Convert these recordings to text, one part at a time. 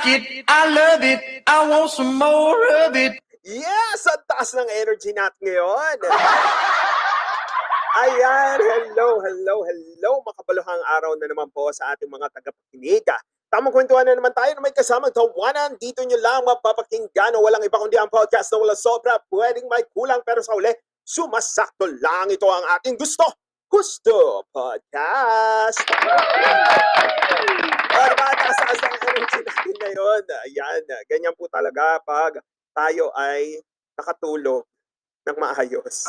like it, I love it, I want some more of it. Yes! Ang taas ng energy natin ngayon. Ayan, hello, hello, hello. Makabaluhang araw na naman po sa ating mga tagapakinig. Tamang kwentuhan na naman tayo na may kasamang tawanan. Dito nyo lang mapapakinggan o walang iba kundi ang podcast na wala sobra. Pwedeng may kulang pero sa uli, sumasakto lang ito ang ating gusto. Gusto Podcast! Para mataas ang energy natin ngayon. Ayan, ganyan po talaga pag tayo ay nakatulog ng maayos.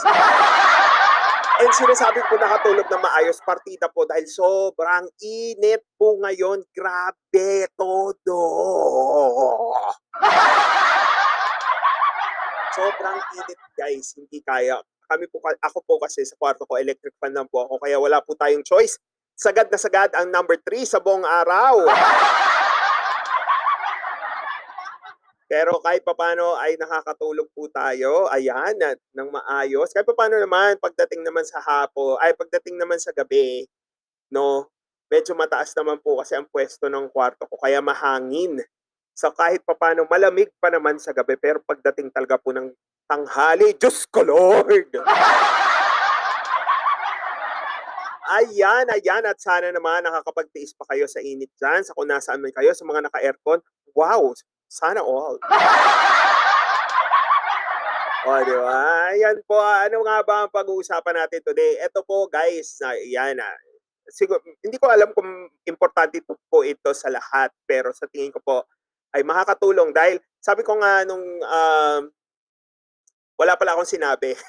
And sinasabi ko nakatulog ng maayos partida po dahil sobrang init po ngayon. Grabe todo. Sobrang init guys, hindi kaya. Kami po, ako po kasi sa kwarto ko, electric fan lang po ako, kaya wala po tayong choice. Sagad na sagad ang number 3 sa buong araw. Pero kahit papano ay nakakatulog po tayo, ayan, na, ng maayos. Kahit papano naman, pagdating naman sa hapo, ay pagdating naman sa gabi, no, medyo mataas naman po kasi ang pwesto ng kwarto ko, kaya mahangin. So kahit papano, malamig pa naman sa gabi, pero pagdating talaga po ng tanghali, Diyos ko Lord! Ayan, ayan, at sana naman nakakapagtiis pa kayo sa init dyan, sa kung nasaan man kayo, sa mga naka-aircon. Wow, sana all. o, di ba? Ayan po, ano nga ba ang pag-uusapan natin today? Ito po, guys, na yan na. Siguro, hindi ko alam kung importante po ito sa lahat, pero sa tingin ko po, ay makakatulong dahil sabi ko nga nung um, wala pala akong sinabi.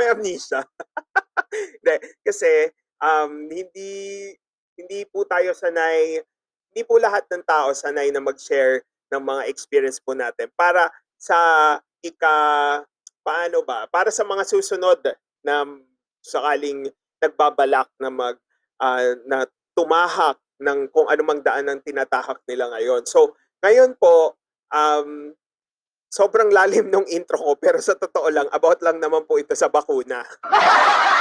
May amnesia. Hindi, kasi um, hindi hindi po tayo sanay, hindi po lahat ng tao sanay na mag-share ng mga experience po natin para sa ika paano ba? Para sa mga susunod na sakaling nagbabalak na mag ah, na tumahak ng kung anumang daan ang tinatahak nila ngayon. So, ngayon po um sobrang lalim nung intro ko pero sa totoo lang about lang naman po ito sa bakuna.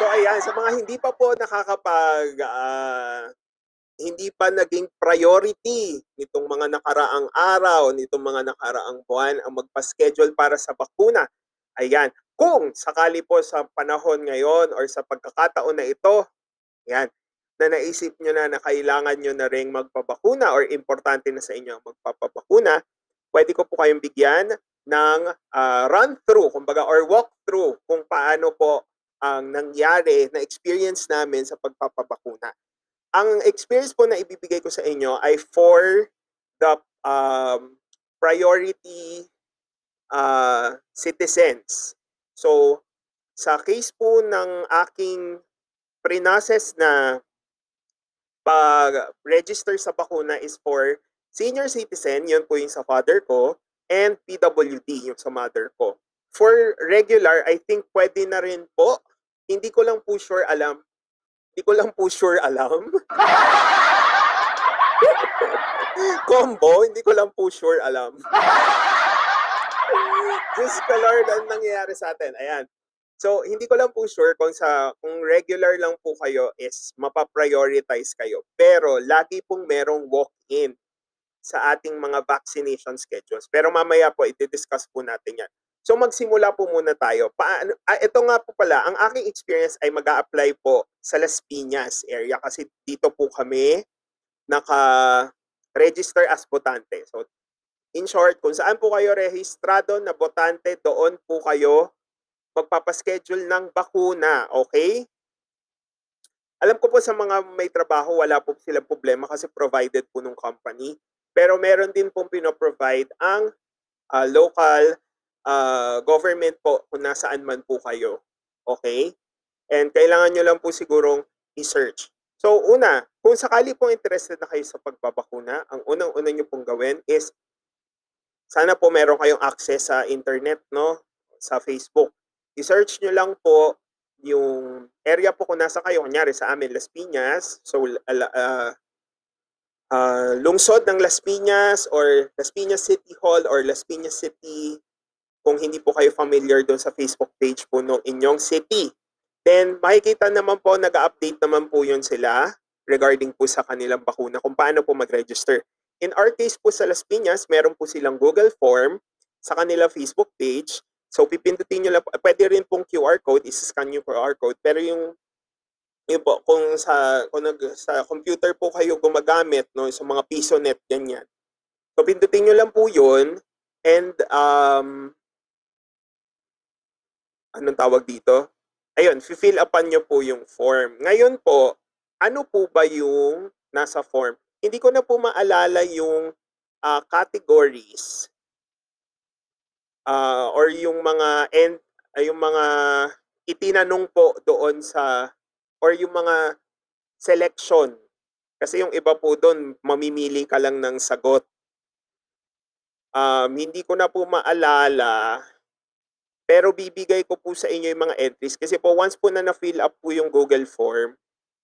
So ayan, sa mga hindi pa po nakakapag ah, hindi pa naging priority nitong mga nakaraang araw, nitong mga nakaraang buwan ang magpa-schedule para sa bakuna. Ayan, kung sakali po sa panahon ngayon or sa pagkakataon na ito, ayan, na naisip nyo na na kailangan nyo na ring magpabakuna or importante na sa inyo ang magpapabakuna, pwede ko po kayong bigyan ng ah, run-through, kumbaga, or walk-through kung paano po ang nangyari na experience namin sa pagpapabakuna. Ang experience po na ibibigay ko sa inyo ay for the um, priority uh, citizens. So, sa case po ng aking pre-process na pag-register sa bakuna is for senior citizen, yun po yung sa father ko, and PWD, yung sa mother ko. For regular, I think pwede na rin po. Hindi ko lang po sure alam. Hindi ko lang po sure alam. Combo, hindi ko lang po sure alam. Diyos ko Lord, ang nangyayari sa atin. Ayan. So, hindi ko lang po sure kung sa kung regular lang po kayo is mapaprioritize kayo. Pero lagi pong merong walk-in sa ating mga vaccination schedules. Pero mamaya po, i-discuss po natin yan. So magsimula po muna tayo. Paano, ah, ito nga po pala, ang aking experience ay mag apply po sa Las Piñas area kasi dito po kami naka-register as botante. So in short, kung saan po kayo rehistrado na botante, doon po kayo magpapaschedule ng bakuna, okay? Alam ko po sa mga may trabaho, wala po silang problema kasi provided po ng company. Pero meron din pong pinoprovide ang ah, local uh, government po kung nasaan man po kayo. Okay? And kailangan nyo lang po sigurong i-search. So una, kung sakali pong interested na kayo sa pagbabakuna, ang unang-una nyo pong gawin is sana po meron kayong access sa internet, no? Sa Facebook. I-search nyo lang po yung area po kung nasa kayo. Kunyari sa amin, Las Piñas. So, uh, uh, lungsod ng Las Piñas or Las Piñas City Hall or Las Piñas City kung hindi po kayo familiar doon sa Facebook page po ng inyong city. Then, makikita naman po, nag-update naman po yun sila regarding po sa kanilang bakuna kung paano po mag-register. In our case po sa Las Piñas, meron po silang Google form sa kanila Facebook page. So pipindutin nyo lang, po- pwede rin pong QR code, isa-scan yung QR code. Pero yung, yun po, kung sa, kung nag, sa computer po kayo gumagamit, no, sa mga piso net, ganyan. So pindutin nyo lang po yun and um, anong tawag dito? Ayun, fill upan nyo po yung form. Ngayon po, ano po ba yung nasa form? Hindi ko na po maalala yung ah, categories ah, or yung mga end ay yung mga itinanong po doon sa or yung mga selection. Kasi yung iba po doon, mamimili ka lang ng sagot. Um, hindi ko na po maalala pero bibigay ko po sa inyo yung mga entries kasi po once po na na-fill up po yung Google form,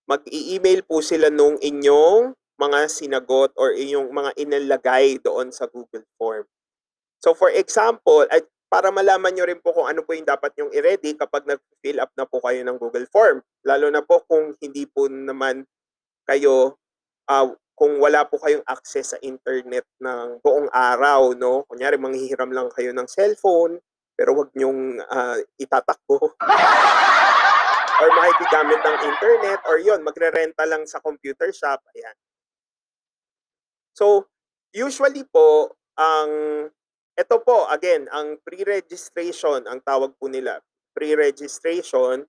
mag-i-email po sila nung inyong mga sinagot or inyong mga inilagay doon sa Google form. So for example, at para malaman nyo rin po kung ano po yung dapat nyong i-ready kapag nag-fill up na po kayo ng Google form. Lalo na po kung hindi po naman kayo, ah, kung wala po kayong access sa internet ng buong araw, no? Kunyari, manghihiram lang kayo ng cellphone, pero wag nyong ah, itatakbo. or makikigamit ng internet, or yon magre-renta lang sa computer shop, ayan. So, usually po, ang, ito po, again, ang pre-registration, ang tawag po nila, pre-registration,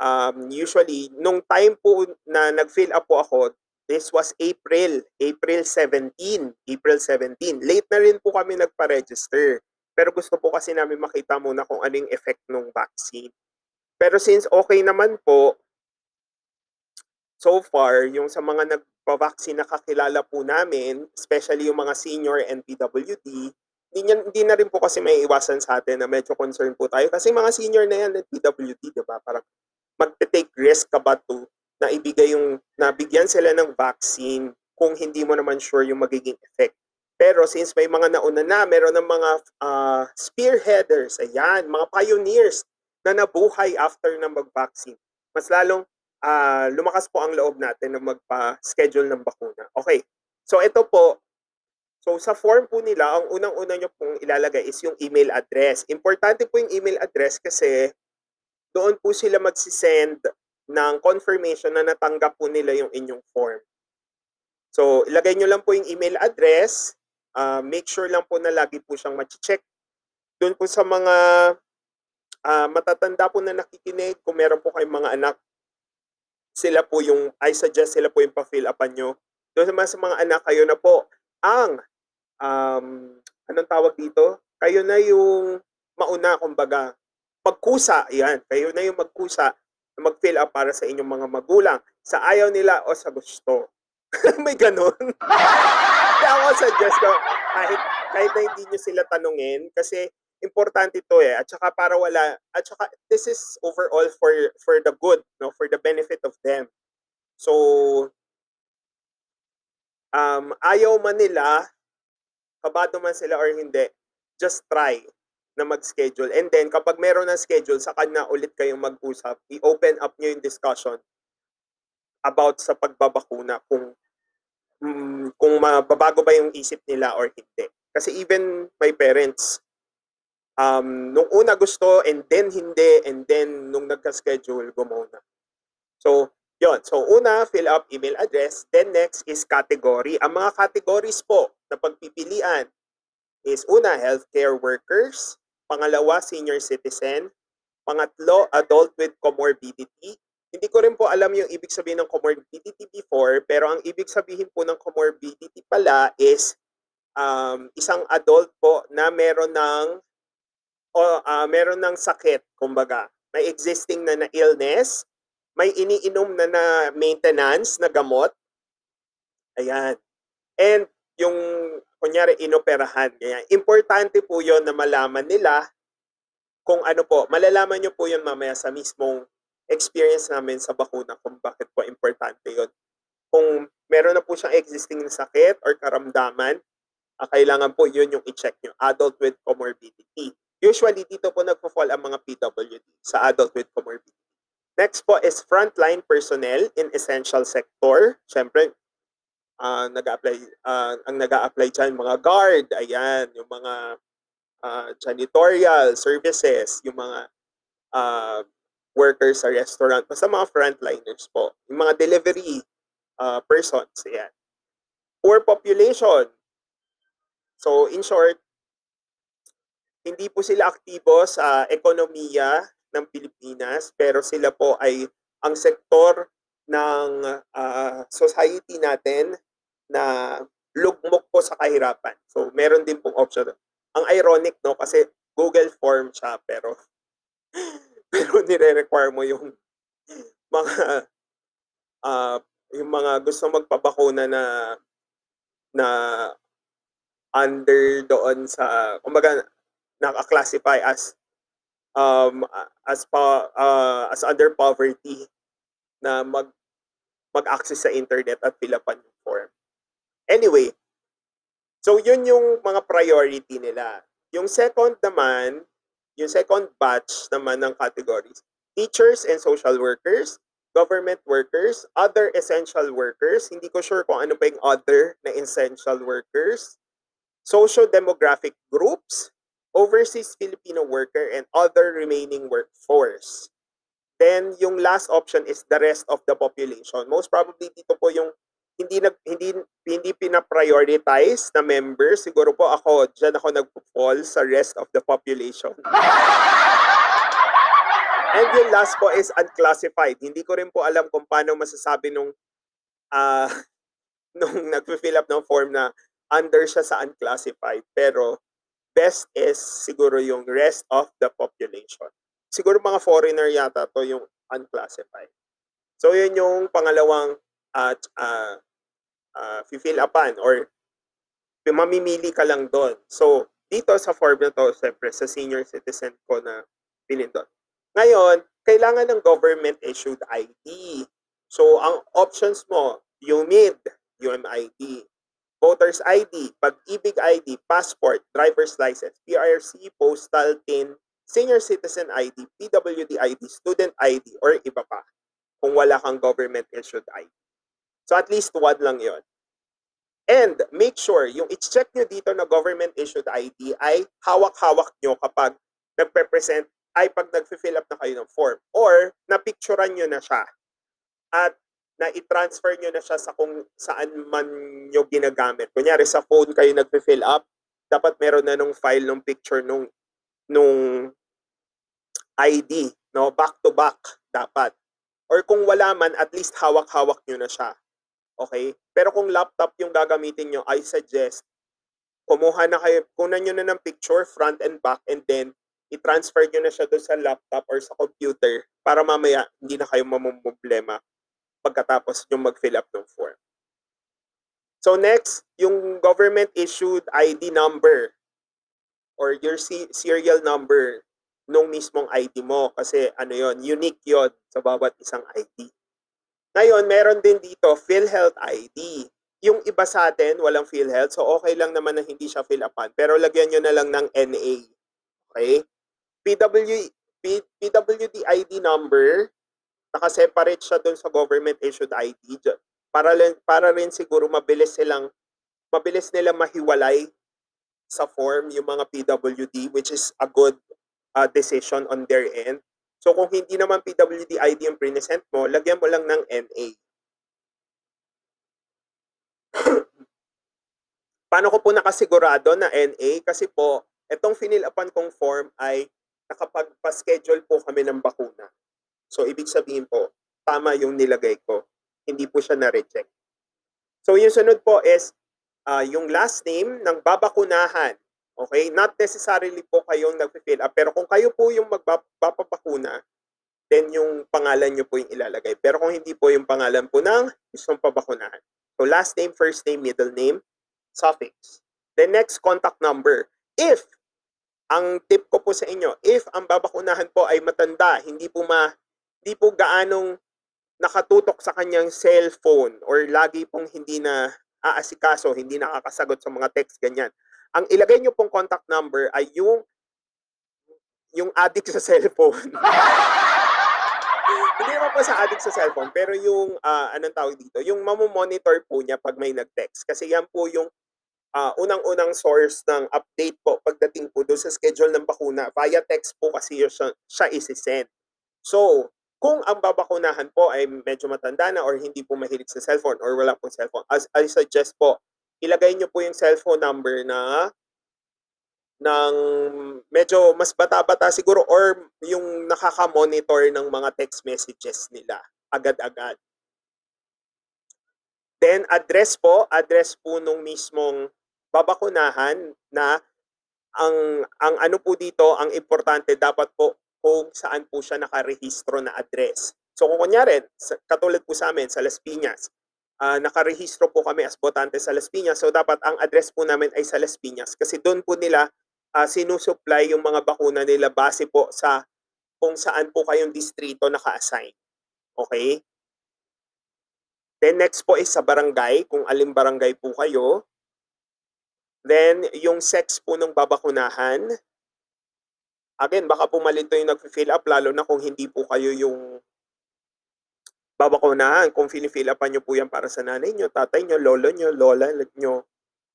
um, usually, nung time po na nag-fill up po ako, this was April, April 17, April 17. Late na rin po kami nagpa-register. Pero gusto po kasi namin makita muna kung ano yung effect ng vaccine. Pero since okay naman po, so far, yung sa mga nagpa-vaccine na kakilala po namin, especially yung mga senior and PWD, hindi na rin po kasi may iwasan sa atin na medyo concern po tayo. Kasi mga senior na yan at PWD, di ba? Parang magte-take risk ka ba to na ibigay yung, nabigyan sila ng vaccine kung hindi mo naman sure yung magiging effect. Pero since may mga nauna na, meron ng mga ah, spearheaders, ayan, mga pioneers na nabuhay after na mag-vaccine. Mas lalong ah, lumakas po ang loob natin na magpa-schedule ng bakuna. Okay, so ito po, so sa form po nila, ang unang-una nyo pong ilalagay is yung email address. Importante po yung email address kasi doon po sila magsisend ng confirmation na natanggap po nila yung inyong form. So, ilagay nyo lang po yung email address. Ah, make sure lang po na lagi po siyang check Doon po sa mga ah, matatanda po na nakikinig, kung meron po kayong mga anak, sila po yung, I suggest sila po yung pa-fill upan nyo. Doon sa mga, sa mga anak, kayo na po ang, um, anong tawag dito? Kayo na yung mauna, kumbaga, magkusa, yan. Kayo na yung magkusa na mag-fill up para sa inyong mga magulang. Sa ayaw nila o sa gusto. May ganun. Kaya ako suggest ko, kahit, kahit na hindi nyo sila tanungin, kasi importante to eh. At saka para wala, at saka this is overall for for the good, no, for the benefit of them. So, um, ayaw man nila, kabado man sila or hindi, just try na mag-schedule. And then, kapag meron ng schedule, saka na ulit kayong mag-usap, i-open up nyo yung discussion about sa pagbabakuna kung mm, kung mababago ba yung isip nila or hindi. Kasi even my parents, um, nung una gusto and then hindi and then nung nagka-schedule, gumona. So, yon So, una, fill up email address. Then next is category. Ang mga categories po na pagpipilian is una, healthcare workers. Pangalawa, senior citizen. Pangatlo, adult with comorbidity. Hindi ko rin po alam yung ibig sabihin ng comorbidity before, pero ang ibig sabihin po ng comorbidity pala is um, isang adult po na meron ng o ah, meron ng sakit, kumbaga. May existing na na illness, may iniinom na na maintenance na gamot. Ayan. And yung kunyari inoperahan. Kaya importante po yon na malaman nila kung ano po. Malalaman nyo po yun mamaya sa mismong experience namin sa bakuna kung bakit po importante yon. Kung meron na po siyang existing na sakit or karamdaman, ah, kailangan po yun yung i-check nyo. Adult with comorbidity. Usually, dito po nagpo-fall ang mga PWD sa adult with comorbidity. Next po is frontline personnel in essential sector. Siyempre, ah nag-a-apply, ah, ang nag-a-apply dyan, mga guard, ayan, yung mga ah, janitorial services, yung mga ah, workers sa restaurant, basta mga frontliners po. Yung mga delivery ah, persons, ayan. Poor population. So, in short, hindi po sila aktibo sa ekonomiya ng Pilipinas, pero sila po ay ang sektor ng ah, society natin na lugmok po sa kahirapan. So, meron din pong option. Ang ironic, no? Kasi Google form siya, pero pero nire-require mo yung mga ah, yung mga gusto magpabakuna na na under doon sa kumbaga naka-classify as um as pa ah, as under poverty na mag mag-access sa internet at fill upan yung form. Anyway, so yun yung mga priority nila. Yung second naman, yung second batch naman ng categories, teachers and social workers, government workers, other essential workers, hindi ko sure kung ano pa yung other na essential workers, socio-demographic groups, overseas Filipino worker, and other remaining workforce. Then, yung last option is the rest of the population. Most probably, dito po yung hindi nag hindi hindi pina-prioritize na members. Siguro po ako, diyan ako nagpo-fall sa rest of the population. And yung last po is unclassified. Hindi ko rin po alam kung paano masasabi nung ah nung nagfi-fill up ng form na under siya sa unclassified. Pero best is siguro yung rest of the population. Siguro mga foreigner yata to yung unclassified. So yun yung pangalawang at uh, uh, fill upan or mamimili ka lang doon. So dito sa form na to, siyempre sa senior citizen ko na pilin doon. Ngayon, kailangan ng government issued ID. So ang options mo, UMID, UMID, Voters ID, Pag-ibig ID, Passport, Driver's License, PRC, Postal, TIN, Senior Citizen ID, PWD ID, Student ID, or iba pa kung wala kang government issued ID. So at least one lang yon. And make sure yung i-check nyo dito na government issued ID ay hawak-hawak nyo kapag nagpe-present ay pag nag-fill up na kayo ng form or napicturean nyo na siya at na i-transfer nyo na siya sa kung saan man nyo ginagamit. Kunyari sa phone kayo nag-fill up, dapat meron na nung file nung picture nung nung ID, no? Back to back dapat. Or kung wala man, at least hawak-hawak nyo na siya. Okay? Pero kung laptop yung gagamitin nyo, I suggest kumuha na kayo, kunan nyo na ng picture front and back and then i-transfer nyo na siya doon sa laptop or sa computer para mamaya hindi na kayo mamumblema pagkatapos yung mag-fill up ng form. So next, yung government issued ID number or your se- serial number nung mismong ID mo kasi ano yon unique yon sa bawat isang ID. Ngayon, meron din dito PhilHealth ID. Yung iba sa atin, walang PhilHealth, so okay lang naman na hindi siya fill upan. Pero lagyan nyo na lang ng NA. Okay? PW, P, PWD ID number, nakaseparate siya doon sa government issued ID. Para, para rin siguro mabilis silang, mabilis nila mahiwalay sa form yung mga PWD, which is a good uh, decision on their end. So kung hindi naman PWD ID yung present mo, lagyan mo lang ng NA. Paano ko po nakasigurado na NA? Kasi po, itong finilapan kong form ay nakapagpa-schedule po kami ng bakuna. So ibig sabihin po, tama yung nilagay ko. Hindi po siya na-reject. So yung sunod po is uh, yung last name ng babakunahan. Okay? Not necessarily po kayong nag-fill up. Pero kung kayo po yung magbapapakuna, then yung pangalan nyo po yung ilalagay. Pero kung hindi po yung pangalan po ng gustong pabakunahan. So last name, first name, middle name, suffix. The next contact number. If, ang tip ko po sa inyo, if ang babakunahan po ay matanda, hindi po ma, hindi po gaanong nakatutok sa kanyang cellphone or lagi pong hindi na aasikaso, hindi nakakasagot sa mga text, ganyan. Ang ilagay nyo pong contact number ay yung yung addict sa cellphone. hindi sa-addict sa cellphone, pero yung, ah, anong tawag dito, yung mamo-monitor po niya pag may nag-text. Kasi yan po yung ah, unang-unang source ng update po pagdating po doon sa schedule ng bakuna. Via text po kasi siya, siya isi-send. So, kung ang babakunahan po ay medyo matanda na or hindi po mahilig sa cellphone or wala pong cellphone, as I suggest po, ilagay niyo po yung cellphone number na ng medyo mas bata-bata siguro or yung nakaka-monitor ng mga text messages nila agad-agad. Then address po, address po nung mismong babakunahan na ang ang ano po dito, ang importante dapat po kung saan po siya nakarehistro na address. So kung kunyari, katulad po sa amin sa Las Piñas, ah, nakarehistro po kami as botante sa Las Piñas. So dapat ang address po namin ay sa Las Piñas kasi doon po nila ah, sinusupply yung mga bakuna nila base po sa kung saan po kayong distrito naka-assign. Okay? Then next po is sa barangay, kung aling barangay po kayo. Then yung sex po ng babakunahan. Again, baka po malito yung nag-fill up lalo na kung hindi po kayo yung babakunahan. Kung fill upan nyo po yan para sa nanay nyo, tatay nyo, lolo nyo, lola nyo,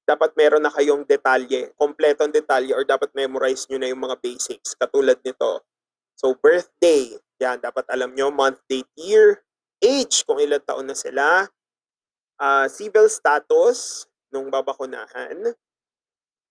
dapat meron na kayong detalye, kompletong detalye or dapat memorize nyo na yung mga basics katulad nito. So birthday, yan, dapat alam nyo, month, date, year, age, kung ilang taon na sila, ah, civil status nung babakunahan,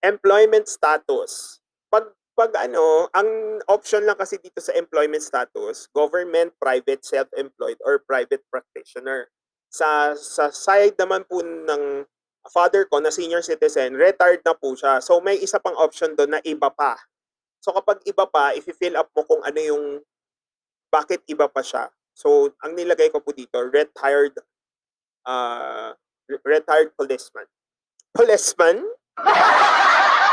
employment status. Pag pag ano, ang option lang kasi dito sa employment status, government, private, self-employed or private practitioner. Sa sa side naman po ng father ko na senior citizen, retired na po siya. So may isa pang option doon na iba pa. So kapag iba pa, i-fill up mo kung ano yung bakit iba pa siya. So ang nilagay ko po dito, retired uh, retired policeman. Policeman?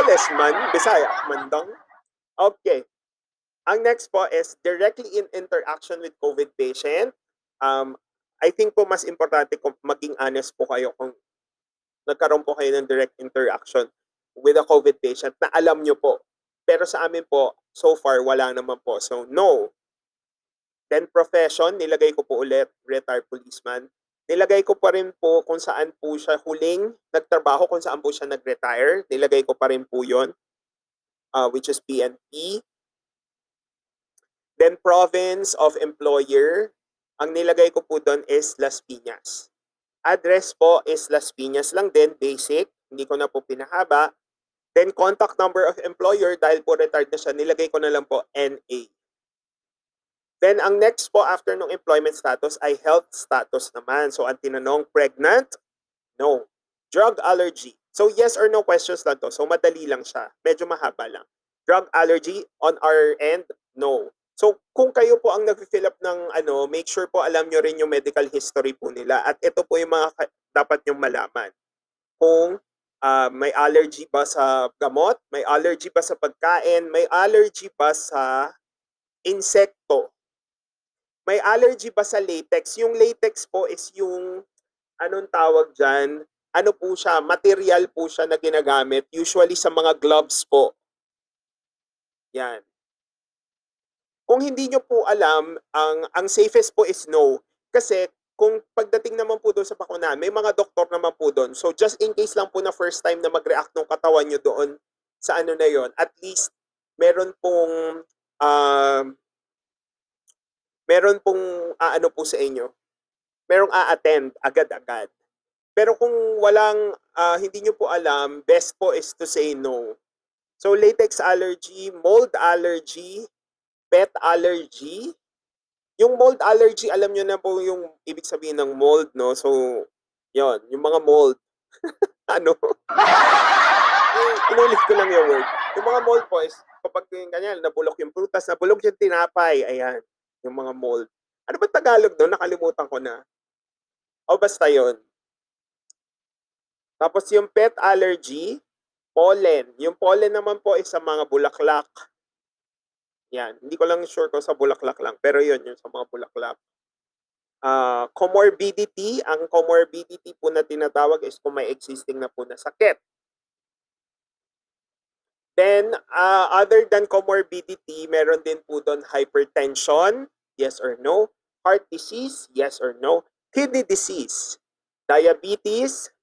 policeman? Bisaya, mandang? Okay. Ang next po is directly in interaction with COVID patient. Um, I think po mas importante kung maging honest po kayo kung nagkaroon po kayo ng direct interaction with a COVID patient na alam nyo po. Pero sa amin po, so far, wala naman po. So, no. Then profession, nilagay ko po ulit, retired policeman. Nilagay ko pa rin po kung saan po siya huling nagtrabaho, kung saan po siya nag-retire. Nilagay ko pa rin po yun, uh, which is PNP. Then province of employer, ang nilagay ko po doon is Las Piñas. Address po is Las Piñas lang din, basic. Hindi ko na po pinahaba. Then contact number of employer, dahil po retired na siya, nilagay ko na lang po NA. Then ang next po after ng employment status ay health status naman. So ang tinanong, pregnant? No. Drug allergy. So yes or no questions lang to. So madali lang siya. Medyo mahaba lang. Drug allergy on our end? No. So kung kayo po ang nag-fill up ng ano, make sure po alam nyo rin yung medical history po nila. At ito po yung mga dapat nyong malaman. Kung ah, may allergy ba sa gamot, may allergy ba sa pagkain, may allergy ba sa insekto, may allergy ba sa latex? Yung latex po is yung, anong tawag dyan? Ano po siya? Material po siya na ginagamit. Usually sa mga gloves po. Yan. Kung hindi nyo po alam, ang, ang safest po is no. Kasi kung pagdating naman po doon sa bakuna, may mga doktor naman po doon. So just in case lang po na first time na mag-react ng katawan nyo doon sa ano na yon at least meron pong um, meron pong aano po sa inyo. Merong a-attend agad-agad. Pero kung walang, ah, hindi nyo po alam, best po is to say no. So latex allergy, mold allergy, pet allergy. Yung mold allergy, alam nyo na po yung ibig sabihin ng mold, no? So, yon yung mga mold. ano? Inulit ko lang yung word. Yung mga mold po is, kapag yung ganyan, nabulok yung prutas, nabulok yung tinapay, ayan yung mga mold. Ano ba Tagalog doon? Nakalimutan ko na. O basta yon. Tapos yung pet allergy, pollen. Yung pollen naman po is sa mga bulaklak. Yan. Hindi ko lang sure kung sa bulaklak lang. Pero yun, yung sa mga bulaklak. Ah, comorbidity. Ang comorbidity po na tinatawag is kung may existing na po na sakit. Then, uh, other than comorbidity, meron din po doon hypertension, yes or no. Heart disease, yes or no? Kidney disease, diabetes,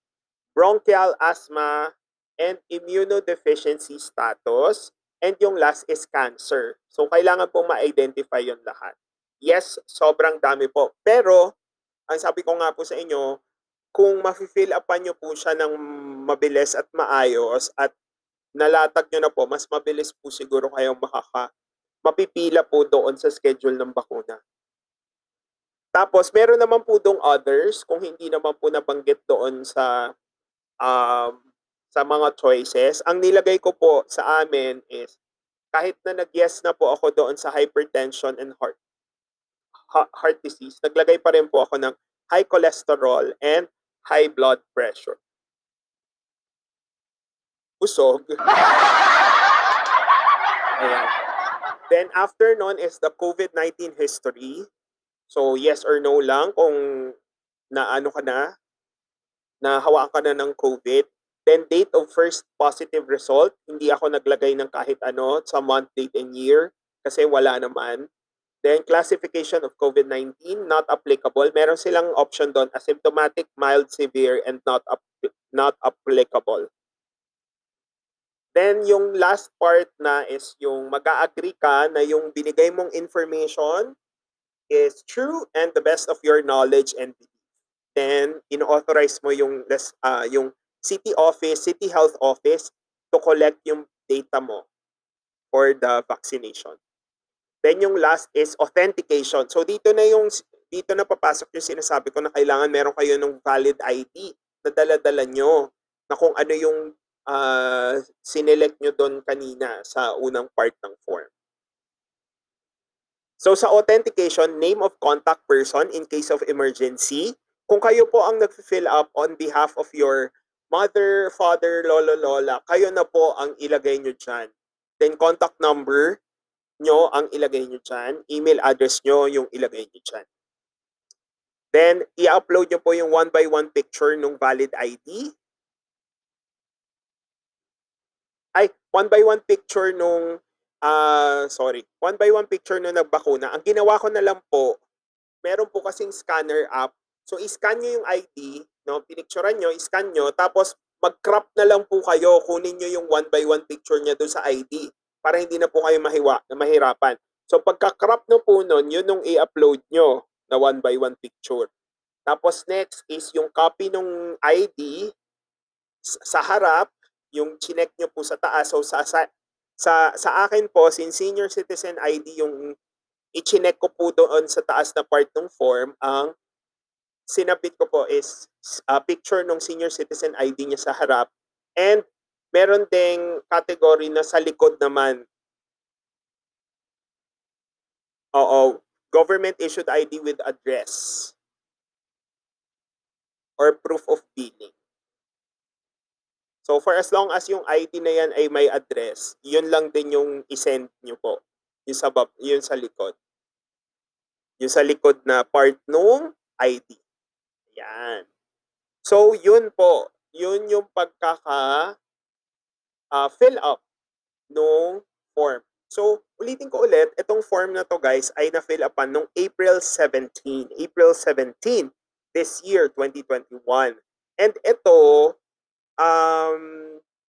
bronchial asthma, and immunodeficiency status. And yung last is cancer. So, kailangan pong ma-identify yung lahat. Yes, sobrang dami po. Pero, ang sabi ko nga po sa inyo, kung mafe-fill upan nyo po siya ng mabilis at maayos at nalatag nyo na po, mas mabilis po siguro kayong makaka mapipila po doon sa schedule ng bakuna. Tapos, meron naman po doong others, kung hindi naman po nabanggit doon sa um, sa mga choices. Ang nilagay ko po sa amin is, kahit na nag-yes na po ako doon sa hypertension and heart heart disease, naglagay pa rin po ako ng high cholesterol and high blood pressure. Busog. Ayan. Then after nun is the COVID-19 history. So yes or no lang kung naano ka na, nahawakan ka na ng COVID. Then date of first positive result, hindi ako naglagay ng kahit ano sa month, date, and year kasi wala naman. Then classification of COVID-19, not applicable. Meron silang option doon, asymptomatic, mild, severe, and not, ap- not applicable. Then yung last part na is yung mag-agree ka na yung binigay mong information is true and the best of your knowledge and belief. Then in-authorize mo yung ah, yung city office, city health office to collect yung data mo for the vaccination. Then yung last is authentication. So dito na yung dito na papasok yung sinasabi ko na kailangan meron kayo ng valid ID na dala-dala nyo na kung ano yung uh, sinelect nyo doon kanina sa unang part ng form. So sa authentication, name of contact person in case of emergency. Kung kayo po ang nag-fill up on behalf of your mother, father, lolo, lola, kayo na po ang ilagay nyo dyan. Then contact number nyo ang ilagay nyo dyan. Email address nyo yung ilagay nyo dyan. Then, i-upload nyo po yung one by one picture ng valid ID. Ay, one by one picture nung, ah, sorry, one by one picture nung nagbakuna. Ang ginawa ko na lang po, meron po kasing scanner app. So, i-scan nyo yung ID, no? Pinicturean nyo, i-scan nyo, tapos mag-crop na lang po kayo, kunin nyo yung one by one picture niya doon sa ID para hindi na po kayo mahiwa, na mahirapan. So, pagka-crop na po nun, yun yung i-upload nyo na one by one picture. Tapos next is yung copy ng ID sa harap, yung chinek nyo po sa taas. So, sa, sa, sa, sa akin po, since senior citizen ID yung i-chinek ko po doon sa taas na part ng form, ang sinabit ko po is a picture ng senior citizen ID niya sa harap and meron ding category na sa likod naman. Oo, government issued ID with address or proof of billing. So for as long as yung ID na yan ay may address, yun lang din yung isend nyo po. Yung sa, bab- yung sa likod. Yung sa likod na part nung ID. Yan. So, yun po. Yun yung pagkaka ah, fill up nung form. So, ulitin ko ulit, itong form na to guys ay na-fill upan nung April 17. April 17 this year, 2021. And ito, um,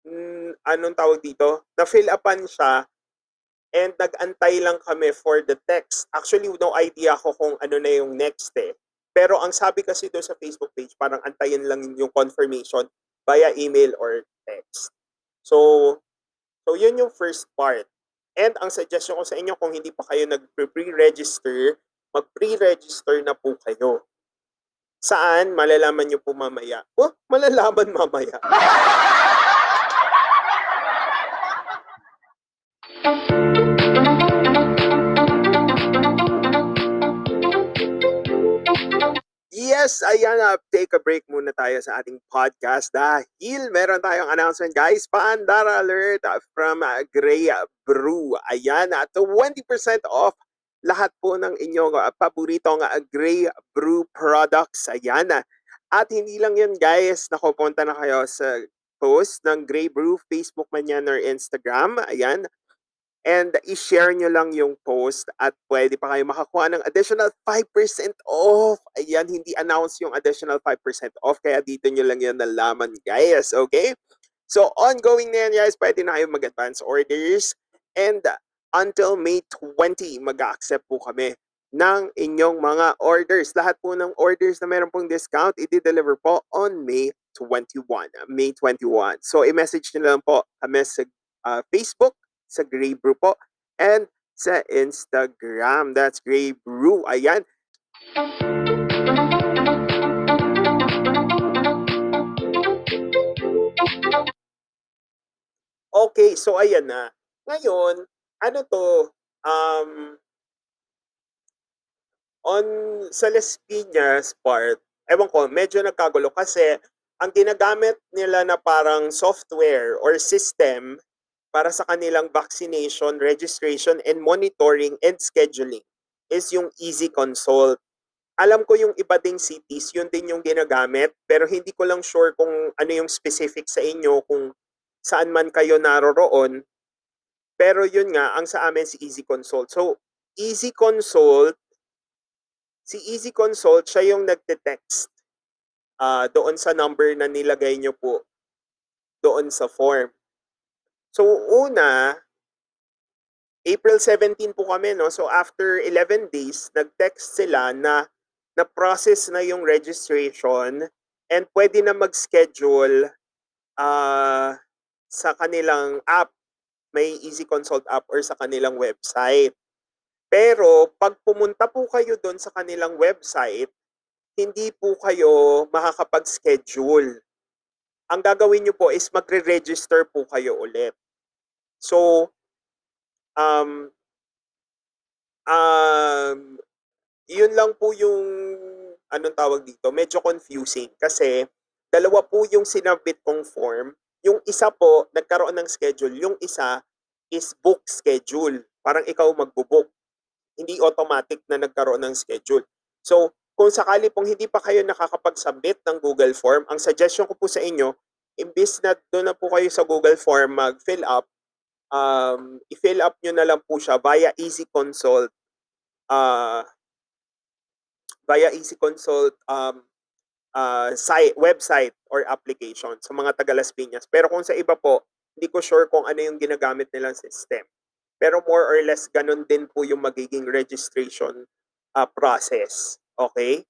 mm, anong tawag dito? Na-fill upan siya and nag-antay lang kami for the text. Actually, no idea ko kung ano na yung next eh. Pero ang sabi kasi doon sa Facebook page, parang antayin lang yung confirmation via email or text. So, so yun yung first part. And ang suggestion ko sa inyo, kung hindi pa kayo nag-pre-register, mag-pre-register na po kayo. Saan? Malalaman nyo po mamaya. Oh, malalaman mamaya. Yes, ayan na. Take a break muna tayo sa ating podcast dahil meron tayong announcement guys. Paandara alert from uh, Grey Brew. Ayan na. 20% off lahat po ng inyong uh, paboritong uh, Grey Brew products. Ayan na. At hindi lang yun guys. Nakupunta na kayo sa post ng Grey Brew, Facebook man yan or Instagram. Ayan. And i-share nyo lang yung post at pwede pa kayo makakuha ng additional 5% off. Ayan, hindi announce yung additional 5% off. Kaya dito nyo lang yan nalaman, guys. Okay? So, ongoing na yan, guys. Pwede na kayo mag-advance orders. And until May 20, mag-accept po kami ng inyong mga orders. Lahat po ng orders na meron pong discount, i-deliver po on May 21. May 21. So, i-message nyo lang po kami sa uh, Facebook, sa Grey Brew po, and sa Instagram. That's Grey Brew. Ayan. Okay, so ayan na. Ngayon, ano to, um, on sa Las Piñas part, ewan ko, medyo nagkagulo kasi ang ginagamit nila na parang software or system para sa kanilang vaccination, registration, and monitoring and scheduling is yung Easy Consult. Alam ko yung iba ding cities, yun din yung ginagamit, pero hindi ko lang sure kung ano yung specific sa inyo, kung saan man kayo naroroon. Pero yun nga, ang sa amin si Easy Consult. So, Easy Consult, si Easy Consult, siya yung nagte-text ah, doon sa number na nilagay nyo po doon sa form. So, una, April 17 po kami, no? So, after 11 days, nag-text sila na na-process na yung registration and pwede na mag-schedule ah, sa kanilang app. May Easy Consult app or sa kanilang website. Pero, pag pumunta po kayo doon sa kanilang website, hindi po kayo makakapag-schedule. Ang gagawin nyo po is magre-register po kayo ulit. So, um, um, yun lang po yung, anong tawag dito, medyo confusing kasi dalawa po yung sinabit kong form. Yung isa po, nagkaroon ng schedule. Yung isa is book schedule. Parang ikaw magbo-book. Hindi automatic na nagkaroon ng schedule. So, kung sakali pong hindi pa kayo nakakapag-submit ng Google Form, ang suggestion ko po sa inyo, imbis na doon na po kayo sa Google Form mag-fill up, um, i-fill up nyo na lang po siya via Easy Consult, uh, via Easy Consult um, uh, site, website or application sa mga taga Las Piñas. Pero kung sa iba po, hindi ko sure kung ano yung ginagamit nilang system. Pero more or less, ganun din po yung magiging registration uh, process. Okay?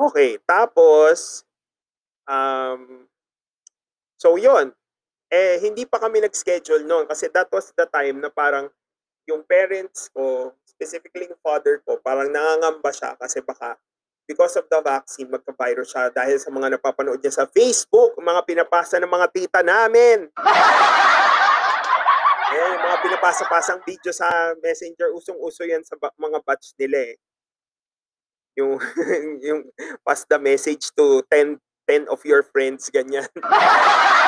Okay, tapos, um, so yon eh, hindi pa kami nag-schedule noon kasi that was the time na parang yung parents ko, specifically yung father ko, parang nangangamba siya kasi baka because of the vaccine, magka-virus siya dahil sa mga napapanood niya sa Facebook, mga pinapasa ng mga tita namin. Eh, mga pinapasa-pasang video sa messenger, usong-uso yan sa ba- mga batch nila eh. Yung, yung pass the message to 10, 10 of your friends, ganyan.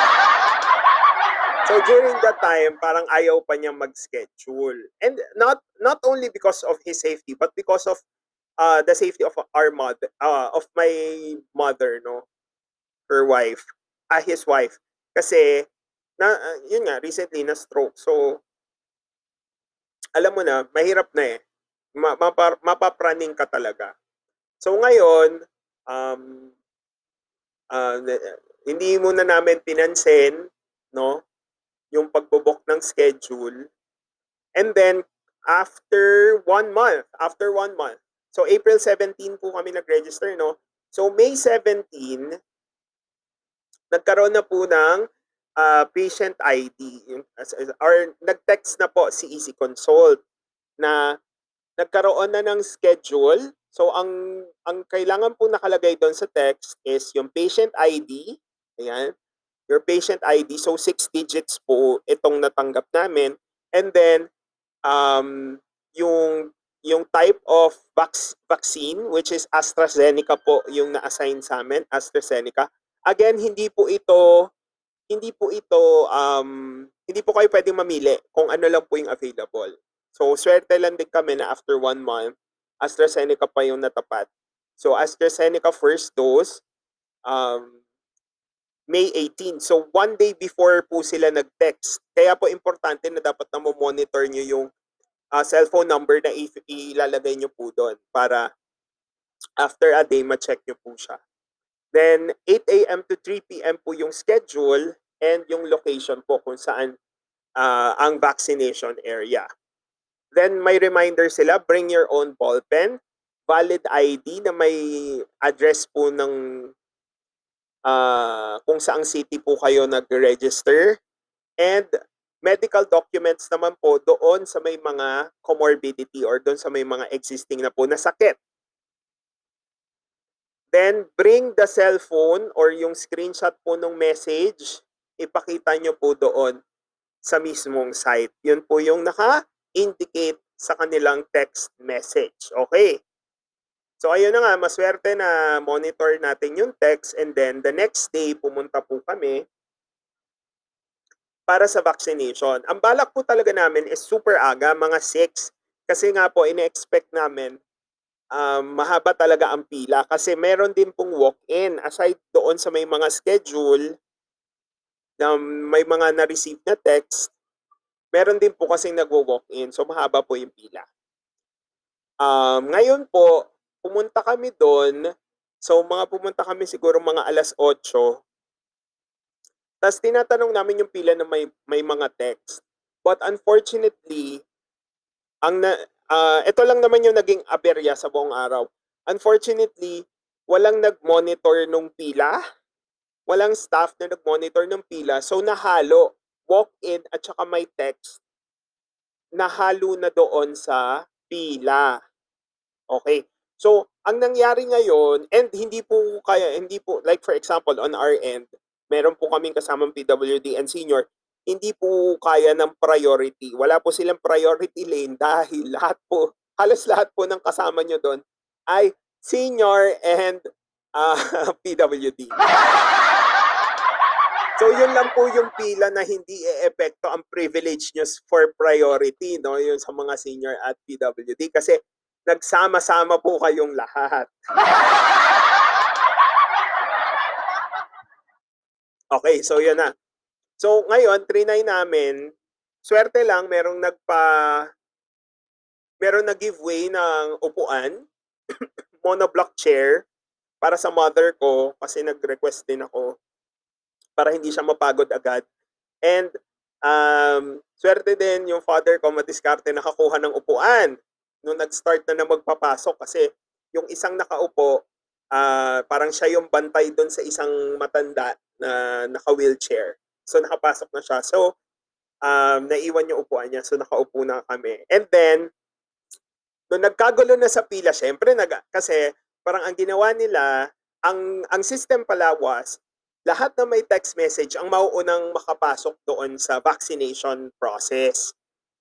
so during that time, parang ayaw pa niya mag-schedule. And not not only because of his safety, but because of uh, the safety of our mother, uh, of my mother, no? Her wife, ah, his wife. Kasi na uh, yun nga recently na stroke. So alam mo na, mahirap na eh. Ma- mapa- mapapraning ka talaga. So ngayon, um, uh, hindi muna namin pinansin, no, yung pagbubok ng schedule. And then, after one month, after one month, so April 17 po kami nag-register, no? So May 17, nagkaroon na po ng uh, patient ID or nag-text na po si Easy Consult na nagkaroon na ng schedule. So ang ang kailangan po nakalagay doon sa text is yung patient ID, ayan, your patient ID. So six digits po itong natanggap namin. And then um yung yung type of vac- vaccine which is AstraZeneca po yung na-assign sa amin, AstraZeneca. Again, hindi po ito hindi po ito um hindi po kayo pwedeng mamili kung ano lang po yung available. So swerte lang din kami na after one month, AstraZeneca pa yung natapat. So AstraZeneca first dose, um, May 18. So, one day before po sila nag-text. Kaya po importante na dapat na monitor nyo yung ah, cellphone number na ilalagay nyo po doon para after a day, ma-check nyo po siya. Then, 8 a.m. to 3 p.m. po yung schedule and yung location po kung saan ah, ang vaccination area. Then, may reminder sila, bring your own ballpen, valid ID na may address po ng ah, kung saang city po kayo nag-register, and medical documents naman po doon sa may mga comorbidity or doon sa may mga existing na po na sakit. Then, bring the cellphone or yung screenshot po ng message, ipakita nyo po doon sa mismong site. Yun po yung naka-indicate sa kanilang text message. Okay. So, ayun na nga, maswerte na monitor natin yung text and then the next day, pumunta po kami para sa vaccination. Ang balak po talaga namin is super aga, mga 6. Kasi nga po, ine-expect namin um, mahaba talaga ang pila kasi meron din pong walk-in aside doon sa may mga schedule na may mga na-receive na text meron din po kasing nagwo-walk-in so mahaba po yung pila um, ngayon po pumunta kami doon so mga pumunta kami siguro mga alas 8 tapos tinatanong namin yung pila na may, may mga text but unfortunately ang na, ah, ito lang naman yung naging aberya sa buong araw. Unfortunately, walang nag-monitor nung pila. Walang staff na nag-monitor ng pila. So, nahalo. Walk-in at saka may text. Nahalo na doon sa pila. Okay. So, ang nangyari ngayon, and hindi po kaya, hindi po, like for example, on our end, meron po kaming kasamang PWD and senior, hindi po kaya ng priority. Wala po silang priority lane dahil lahat po, halos lahat po ng kasama nyo doon ay senior and ah, PWD. So yun lang po yung pila na hindi e-epekto ang privilege nyo for priority, no? Yun sa mga senior at PWD kasi nagsama-sama po kayong lahat. Okay, so yun na. So ngayon, trinay namin, swerte lang, merong nagpa, merong nag-giveaway ng upuan, monoblock chair, para sa mother ko, kasi nag-request din ako, para hindi siya mapagod agad. And, um, swerte din yung father ko, madiskarte nakakuha ng upuan. Nung nag-start na na magpapasok, kasi yung isang nakaupo, ah, parang siya yung bantay doon sa isang matanda na naka-wheelchair. So nakapasok na siya. So um, naiwan yung upuan niya. So nakaupo na kami. And then, nung nagkagulo na sa pila, syempre, nag, kasi parang ang ginawa nila, ang, ang system pala was, lahat na may text message ang mauunang makapasok doon sa vaccination process.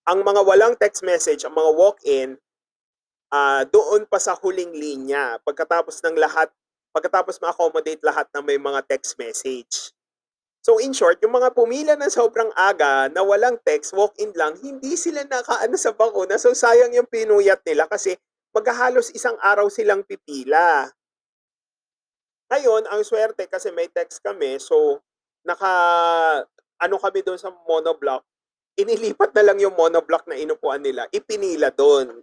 Ang mga walang text message, ang mga walk-in, ah, doon pa sa huling linya. Pagkatapos ng lahat, pagkatapos ma-accommodate lahat na may mga text message. So in short, yung mga pumila na sobrang aga na walang text, walk-in lang, hindi sila nakaano sa bakuna. So sayang yung pinuyat nila kasi maghahalos isang araw silang pipila. Ngayon, ang swerte kasi may text kami, so naka ano kami doon sa monoblock, inilipat na lang yung monoblock na inupuan nila, ipinila doon.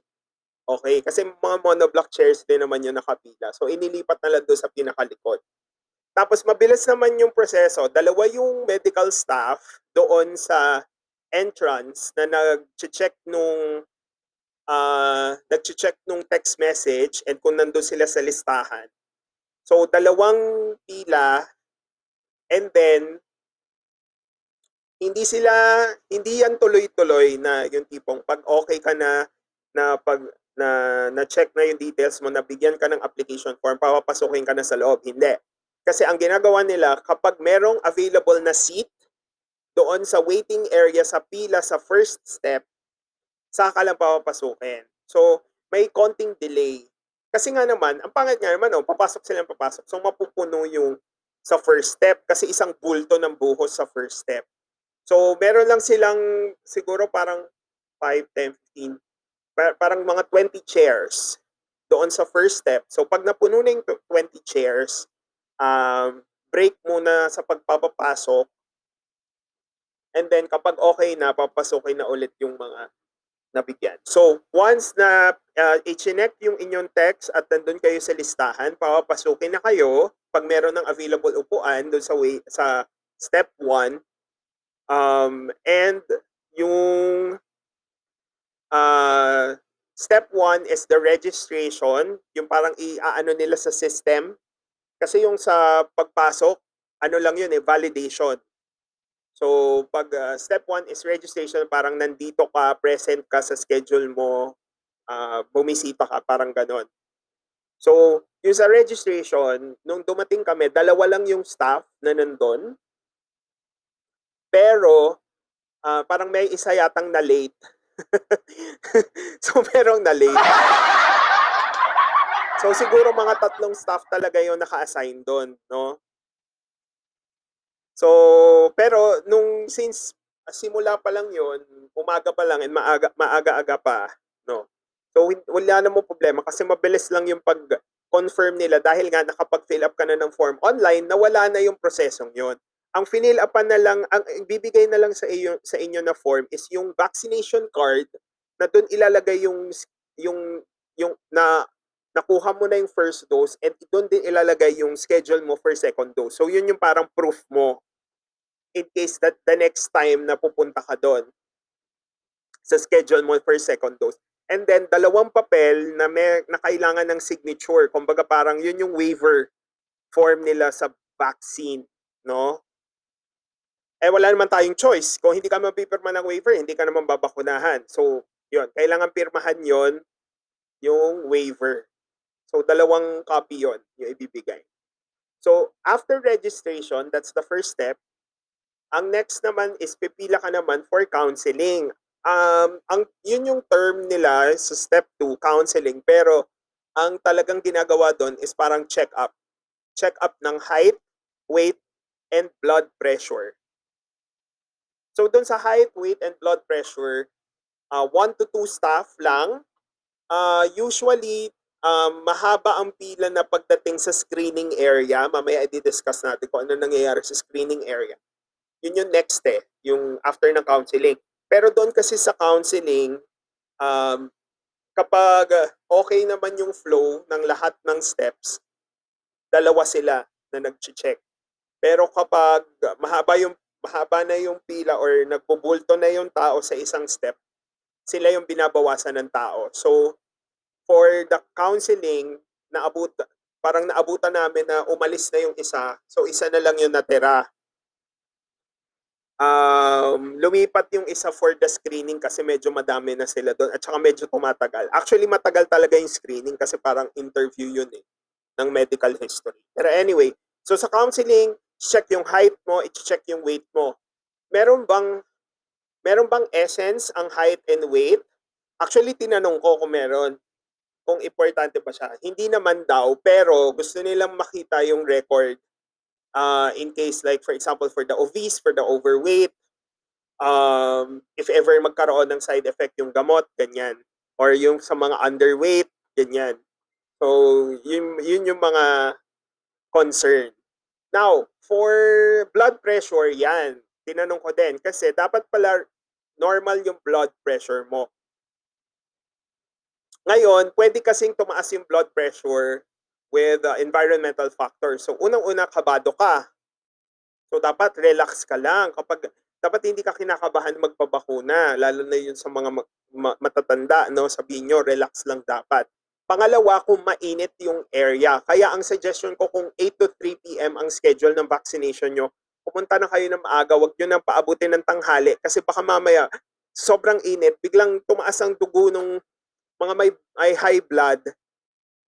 Okay, kasi mga monoblock chairs din naman yung nakapila. So inilipat na lang doon sa pinakalikod. Tapos mabilis naman yung proseso. Dalawa yung medical staff doon sa entrance na nag-check nung ah nag-check nung text message and kung nandun sila sa listahan. So dalawang pila and then hindi sila hindi yan tuloy-tuloy na yung tipong pag okay ka na na pag na na-check na yung details mo, nabigyan ka ng application form, papapasukin ka na sa loob. Hindi. Kasi ang ginagawa nila, kapag merong available na seat doon sa waiting area sa pila sa first step, saka lang papapasukin. So, may konting delay. Kasi nga naman, ang pangat nga naman, oh, papasok silang papasok. So, mapupuno yung sa first step kasi isang bulto ng buhos sa first step. So, meron lang silang siguro parang 5, 10, 15, pa- parang mga 20 chairs doon sa first step. So, pag napuno na yung 20 chairs, um, break muna sa pagpapapasok. And then kapag okay na, papasukin na ulit yung mga nabigyan. So, once na uh, i-chinek yung inyong text at nandun kayo sa listahan, papapasukin na kayo pag meron ng available upuan doon sa way, sa step 1. Um, and yung uh, step 1 is the registration, yung parang i-ano nila sa system. Kasi yung sa pagpasok, ano lang yun eh, validation. So, pag uh, step 1 is registration, parang nandito ka, present ka sa schedule mo, uh, bumisita ka, parang ganon. So, yung sa registration, nung dumating kami, dalawa lang yung staff na nandun. Pero, uh, parang may isa yatang na late. so, merong na late. So, siguro mga tatlong staff talaga yung naka-assign doon, no? So, pero nung since simula pa lang yon, umaga pa lang and maaga maaga-aga pa, no. So wala namang problema kasi mabilis lang yung pag-confirm nila dahil nga nakapag-fill up ka na ng form online, nawala na yung prosesong yon. Ang finil upan na lang, ang bibigay na lang sa iyo sa inyo na form is yung vaccination card na doon ilalagay yung yung yung na nakuha mo na yung first dose and doon din ilalagay yung schedule mo for second dose. So yun yung parang proof mo in case that the next time na pupunta ka doon sa schedule mo for second dose. And then, dalawang papel na, may, na kailangan ng signature. Kumbaga parang yun yung waiver form nila sa vaccine, no? Eh, wala naman tayong choice. Kung hindi ka mapipirma ng waiver, hindi ka naman babakunahan. So, yun. Kailangan pirmahan yon yung waiver. So, dalawang copy yon yung ibibigay. So, after registration, that's the first step. Ang next naman is pipila ka naman for counseling. Um, ang, yun yung term nila sa step 2, counseling. Pero ang talagang ginagawa doon is parang check-up. Check-up ng height, weight, and blood pressure. So doon sa height, weight, and blood pressure, uh, one to two staff lang. Uh, usually, um, mahaba ang pila na pagdating sa screening area. Mamaya i-discuss natin kung ano nangyayari sa screening area yun yung next eh, yung after ng counseling. Pero doon kasi sa counseling, um, kapag okay naman yung flow ng lahat ng steps, dalawa sila na nag-check. Pero kapag mahaba yung mahaba na yung pila or nagbubulto na yung tao sa isang step, sila yung binabawasan ng tao. So, for the counseling, naabot, parang naabutan namin na umalis na yung isa. So, isa na lang yung natira um, lumipat yung isa for the screening kasi medyo madami na sila doon at saka medyo tumatagal. Actually, matagal talaga yung screening kasi parang interview yun eh, ng medical history. Pero anyway, so sa counseling, check yung height mo, i-check yung weight mo. Meron bang meron bang essence ang height and weight? Actually, tinanong ko kung meron kung importante ba siya. Hindi naman daw, pero gusto nilang makita yung record uh, in case like for example for the obese, for the overweight, um, if ever magkaroon ng side effect yung gamot, ganyan. Or yung sa mga underweight, ganyan. So, yun, yun yung mga concern. Now, for blood pressure, yan. Tinanong ko din kasi dapat pala normal yung blood pressure mo. Ngayon, pwede kasing tumaas yung blood pressure with uh, environmental factors. So unang-una kabado ka. So dapat relax ka lang kapag dapat hindi ka kinakabahan magpabakuna lalo na yun sa mga ma- ma- matatanda no sabihin nyo relax lang dapat. Pangalawa kung mainit yung area. Kaya ang suggestion ko kung 8 to 3 PM ang schedule ng vaccination nyo, pumunta na kayo ng maaga, wag nyo nang paabutin ng tanghali kasi baka mamaya sobrang init, biglang tumaas ang dugo ng mga may, may high blood,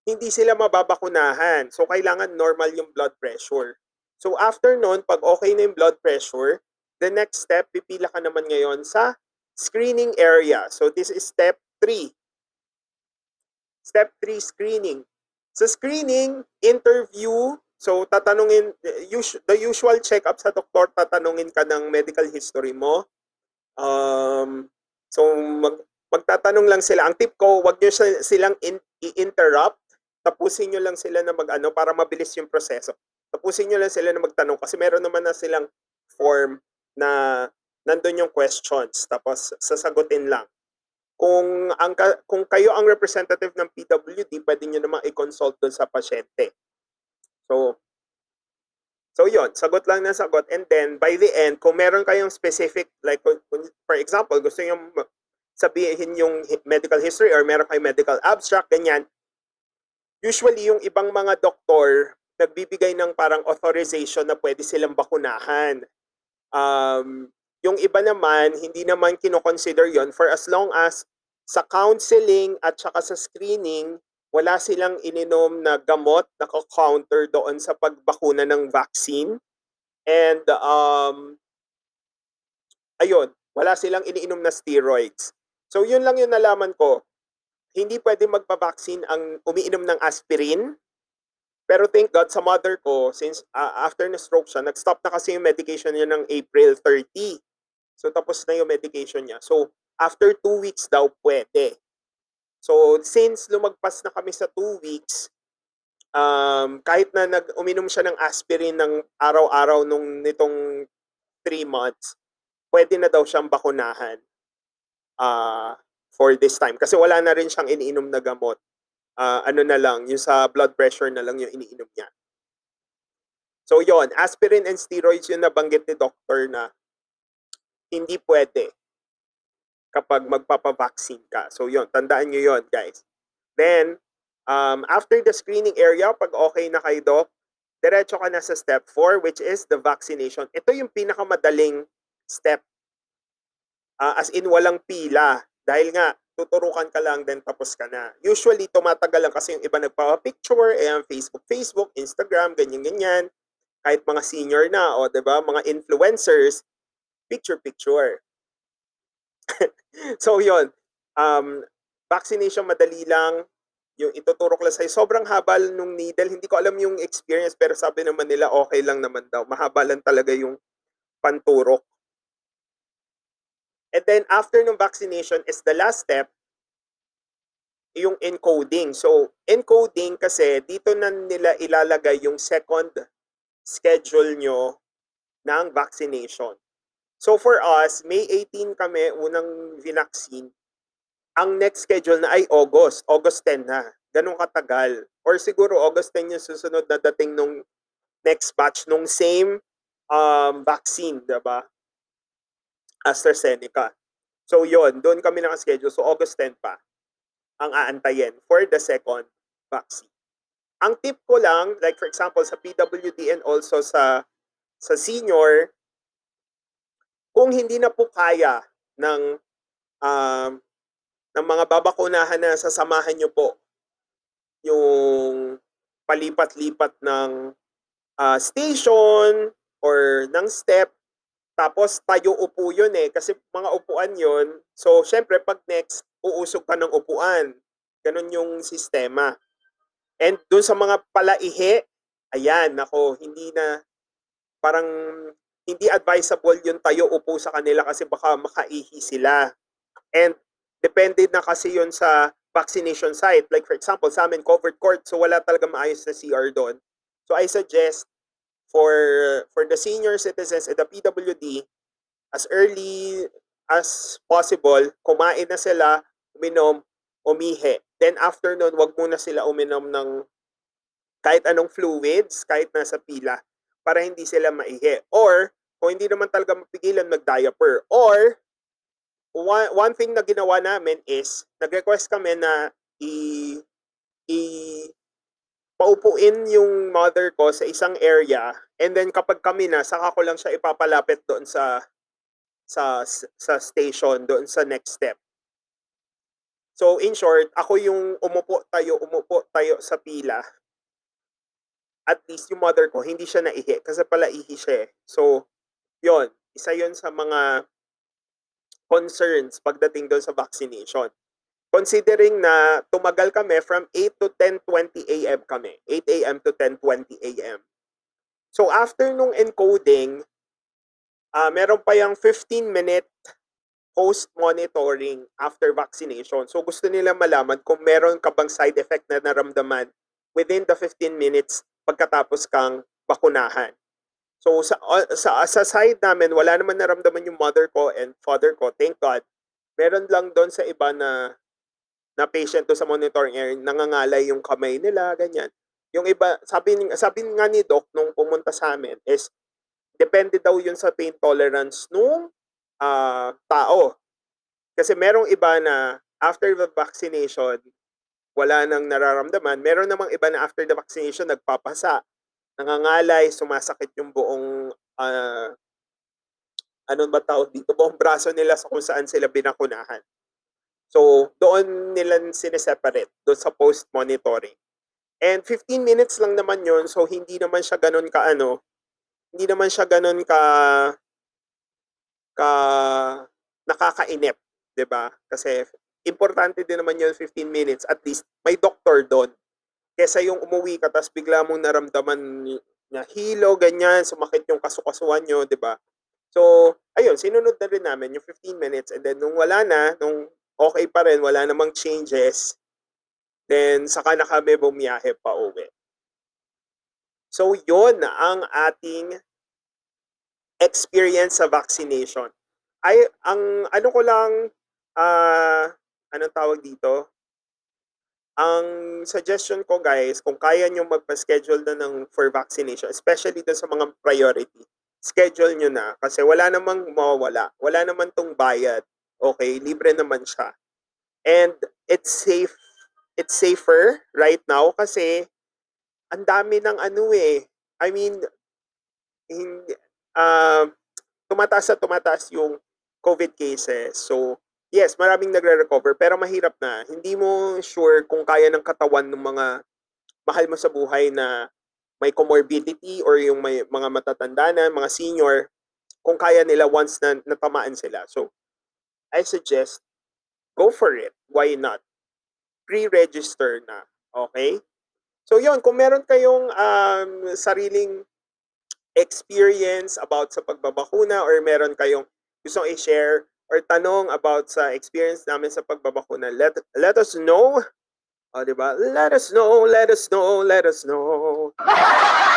hindi sila mababakunahan. So, kailangan normal yung blood pressure. So, after nun, pag okay na yung blood pressure, the next step, pipila ka naman ngayon sa screening area. So, this is step 3. Step 3, screening. Sa screening, interview, so tatanungin, the usual check-up sa doktor, tatanungin ka ng medical history mo. Um, so, mag, magtatanong lang sila. Ang tip ko, wag nyo silang in, i-interrupt tapusin nyo lang sila na mag-ano para mabilis yung proseso. tapusin nyo lang sila na magtanong kasi meron naman na silang form na nandun yung questions tapos sasagutin lang. Kung ang kung kayo ang representative ng PWD, pwede niyo namang i-consult doon sa pasyente. So So yon, sagot lang ng sagot and then by the end kung meron kayong specific like for example, gusto niyo ma- sabihin yung medical history or meron kayong medical abstract ganyan. Usually yung ibang mga doktor nagbibigay ng parang authorization na pwede silang bakunahan. Um, yung iba naman, hindi naman kino-consider yon for as long as sa counseling at saka sa screening, wala silang ininom na gamot na counter doon sa pagbakuna ng vaccine. And um, ayun, wala silang iniinom na steroids. So yun lang yung nalaman ko. Hindi pwede magpa-vaccine ang umiinom ng aspirin. Pero thank God sa mother ko, since ah, after na stroke siya, nag-stop na kasi yung medication niya ng April 30. So tapos na yung medication niya. So after two weeks daw pwede. So since lumagpas na kami sa two weeks, um, kahit na nag uminom siya ng aspirin ng araw-araw nung nitong three months, pwede na daw siyang bakunahan ah for this time. Kasi wala na rin siyang iniinom na gamot. Ah, ano na lang, yung sa blood pressure na lang yung iniinom niya. So yon, aspirin and steroids yung nabanggit ni doctor na hindi pwede kapag magpapavaccine ka. So yon, tandaan nyo yon guys. Then, um, after the screening area, pag okay na kay doc, diretso ka na sa step 4 which is the vaccination. Ito yung pinakamadaling step. Ah, as in walang pila. Dahil nga, tuturukan ka lang then tapos ka na. Usually, tumatagal lang kasi yung iba nagpa-picture, eh, Facebook, Facebook, Instagram, ganyan-ganyan. Kahit mga senior na, o ba mga influencers, picture-picture. so, yon Um, vaccination madali lang. Yung ituturo ko lang sa'yo. Sobrang haba nung needle. Hindi ko alam yung experience pero sabi naman nila okay lang naman daw. Mahaba lang talaga yung panturok. And then after ng vaccination is the last step, yung encoding. So, encoding kasi dito na nila ilalagay yung second schedule nyo ng vaccination. So for us, May 18 kami unang vaccine. Ang next schedule na ay August. August 10 na. Ganun katagal. Or siguro August 10 yung susunod na dating nung next batch nung same um, vaccine, 'di ba? AstraZeneca. So yon, doon kami naka-schedule. So August 10 pa ang aantayin for the second vaccine. Ang tip ko lang, like for example sa PWD and also sa sa senior, kung hindi na po kaya ng um, ng mga babakunahan na sasamahan nyo po yung palipat-lipat ng ah, station or ng step tapos tayo upo yun eh kasi mga upuan yun. So syempre pag next uusog ka ng upuan. Ganun yung sistema. And dun sa mga palaihi ayan nako hindi na parang hindi advisable yung tayo upo sa kanila kasi baka makaihi sila. And depende na kasi yun sa vaccination site. Like for example, sa amin covered court, so wala talaga maayos na CR doon. So I suggest for for the senior citizens at the PWD, as early as possible, kumain na sila, uminom, umihi. Then after nun, wag muna sila uminom ng kahit anong fluids, kahit nasa pila, para hindi sila maihi. Or, kung hindi naman talaga mapigilan, mag-diaper. Or, one, one thing na ginawa namin is, nag-request kami na i, i, paupuin yung mother ko sa isang area and then kapag kami na, saka ko lang siya ipapalapit doon sa sa sa station doon sa next step. So in short, ako yung umupo tayo, umupo tayo sa pila. At least yung mother ko, hindi siya naihi kasi pala ihi siya eh. So, yon isa yon sa mga concerns pagdating doon sa vaccination. Considering na tumagal kami from 8 to 10.20 a.m. kami. 8 a.m. to 10.20 a.m. So after nung encoding, ah meron pa yung 15-minute post-monitoring after vaccination. So gusto nila malaman kung meron ka bang side effect na naramdaman within the 15 minutes pagkatapos kang bakunahan. So sa, uh, sa, sa side namin, wala naman naramdaman yung mother ko and father ko, thank God. Meron lang doon sa iba na na patient doon sa monitoring area, nangangalay yung kamay nila, ganyan. Yung iba, sabi, sabi nga ni Doc nung pumunta sa amin is, depende daw yun sa pain tolerance nung ah, tao. Kasi merong iba na after the vaccination, wala nang nararamdaman. Meron namang iba na after the vaccination, nagpapasa, nangangalay, sumasakit yung buong, ah, ano ba tawag dito, buong braso nila sa kung saan sila binakunahan. So, doon nila sineseparate, doon sa post-monitoring. And 15 minutes lang naman yun, so hindi naman siya ganun ka ano, hindi naman siya ganun ka ka nakakainip, 'di ba? Kasi importante din naman yun 15 minutes at least may doctor doon. Kesa yung umuwi ka tapos bigla mong naramdaman na hilo, ganyan, sumakit yung kasukasuan nyo, 'di ba? So, ayun, sinunod na rin namin yung 15 minutes and then nung wala na, nung okay pa rin, wala namang changes, then saka na kami bumiyahe pa uwi. So, yun ang ating experience sa vaccination. Ay, ang ano ko lang, ah, anong tawag dito? Ang suggestion ko guys, kung kaya nyo magpa-schedule na ng for vaccination, especially dun sa mga priority, schedule nyo na kasi wala namang mawawala. Wala naman tong bayad. Okay, libre naman siya. And it's safe, it's safer right now kasi ang dami ng ano eh. I mean, hindi, ah, tumataas at tumataas yung COVID cases. So, yes, maraming nagre-recover pero mahirap na. Hindi mo sure kung kaya ng katawan ng mga mahal mo sa buhay na may comorbidity or yung may mga matatanda na, mga senior, kung kaya nila once na natamaan sila. So, I suggest, go for it. Why not? Pre-register na. Okay? So, yun, kung meron kayong um, sariling experience about sa pagbabakuna or meron kayong gustong i-share or tanong about sa experience namin sa pagbabakuna, let, let us know. O, di ba? Let us know, let us know, let us know.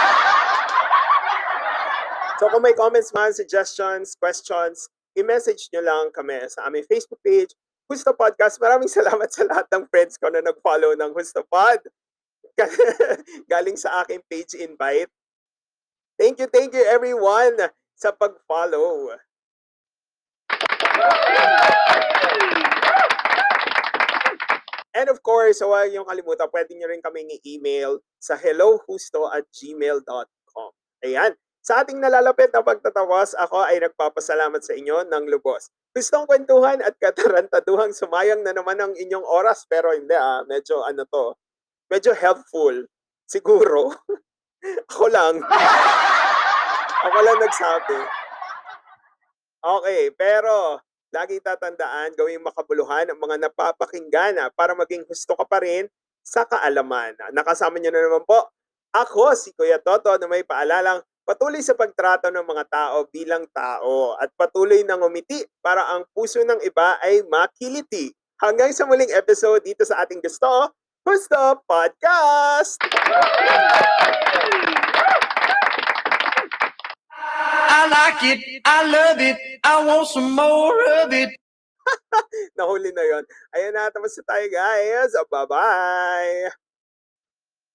So kung may comments man, suggestions, questions, i-message nyo lang kami sa aming Facebook page, Husto Podcast. Maraming salamat sa lahat ng friends ko na nag-follow ng Husto Pod. Galing sa aking page invite. Thank you, thank you everyone sa pag-follow. And of course, huwag niyong kalimutan, pwede niyo rin kaming i-email sa hellohusto at gmail.com. Ayan. Sa ating nalalapit na pagtatawas, ako ay nagpapasalamat sa inyo ng lubos. Gustong kwentuhan at katarantaduhang sumayang na naman ang inyong oras, pero hindi ah, medyo ano to, medyo helpful. Siguro. ako lang. ako lang nagsabi. Okay, pero lagi tatandaan, gawing makabuluhan ang mga napapakinggan ah, para maging gusto ka pa rin sa kaalaman. Nakasama niyo na naman po ako, si Kuya Toto, na may paalalang patuloy sa pagtrato ng mga tao bilang tao at patuloy na ngumiti para ang puso ng iba ay makiliti. Hanggang sa muling episode dito sa ating gusto, Gusto Podcast! I like it. I love it. I want some more of it. Nahuli na yon. Ayan na, tapos na tayo guys. Bye-bye!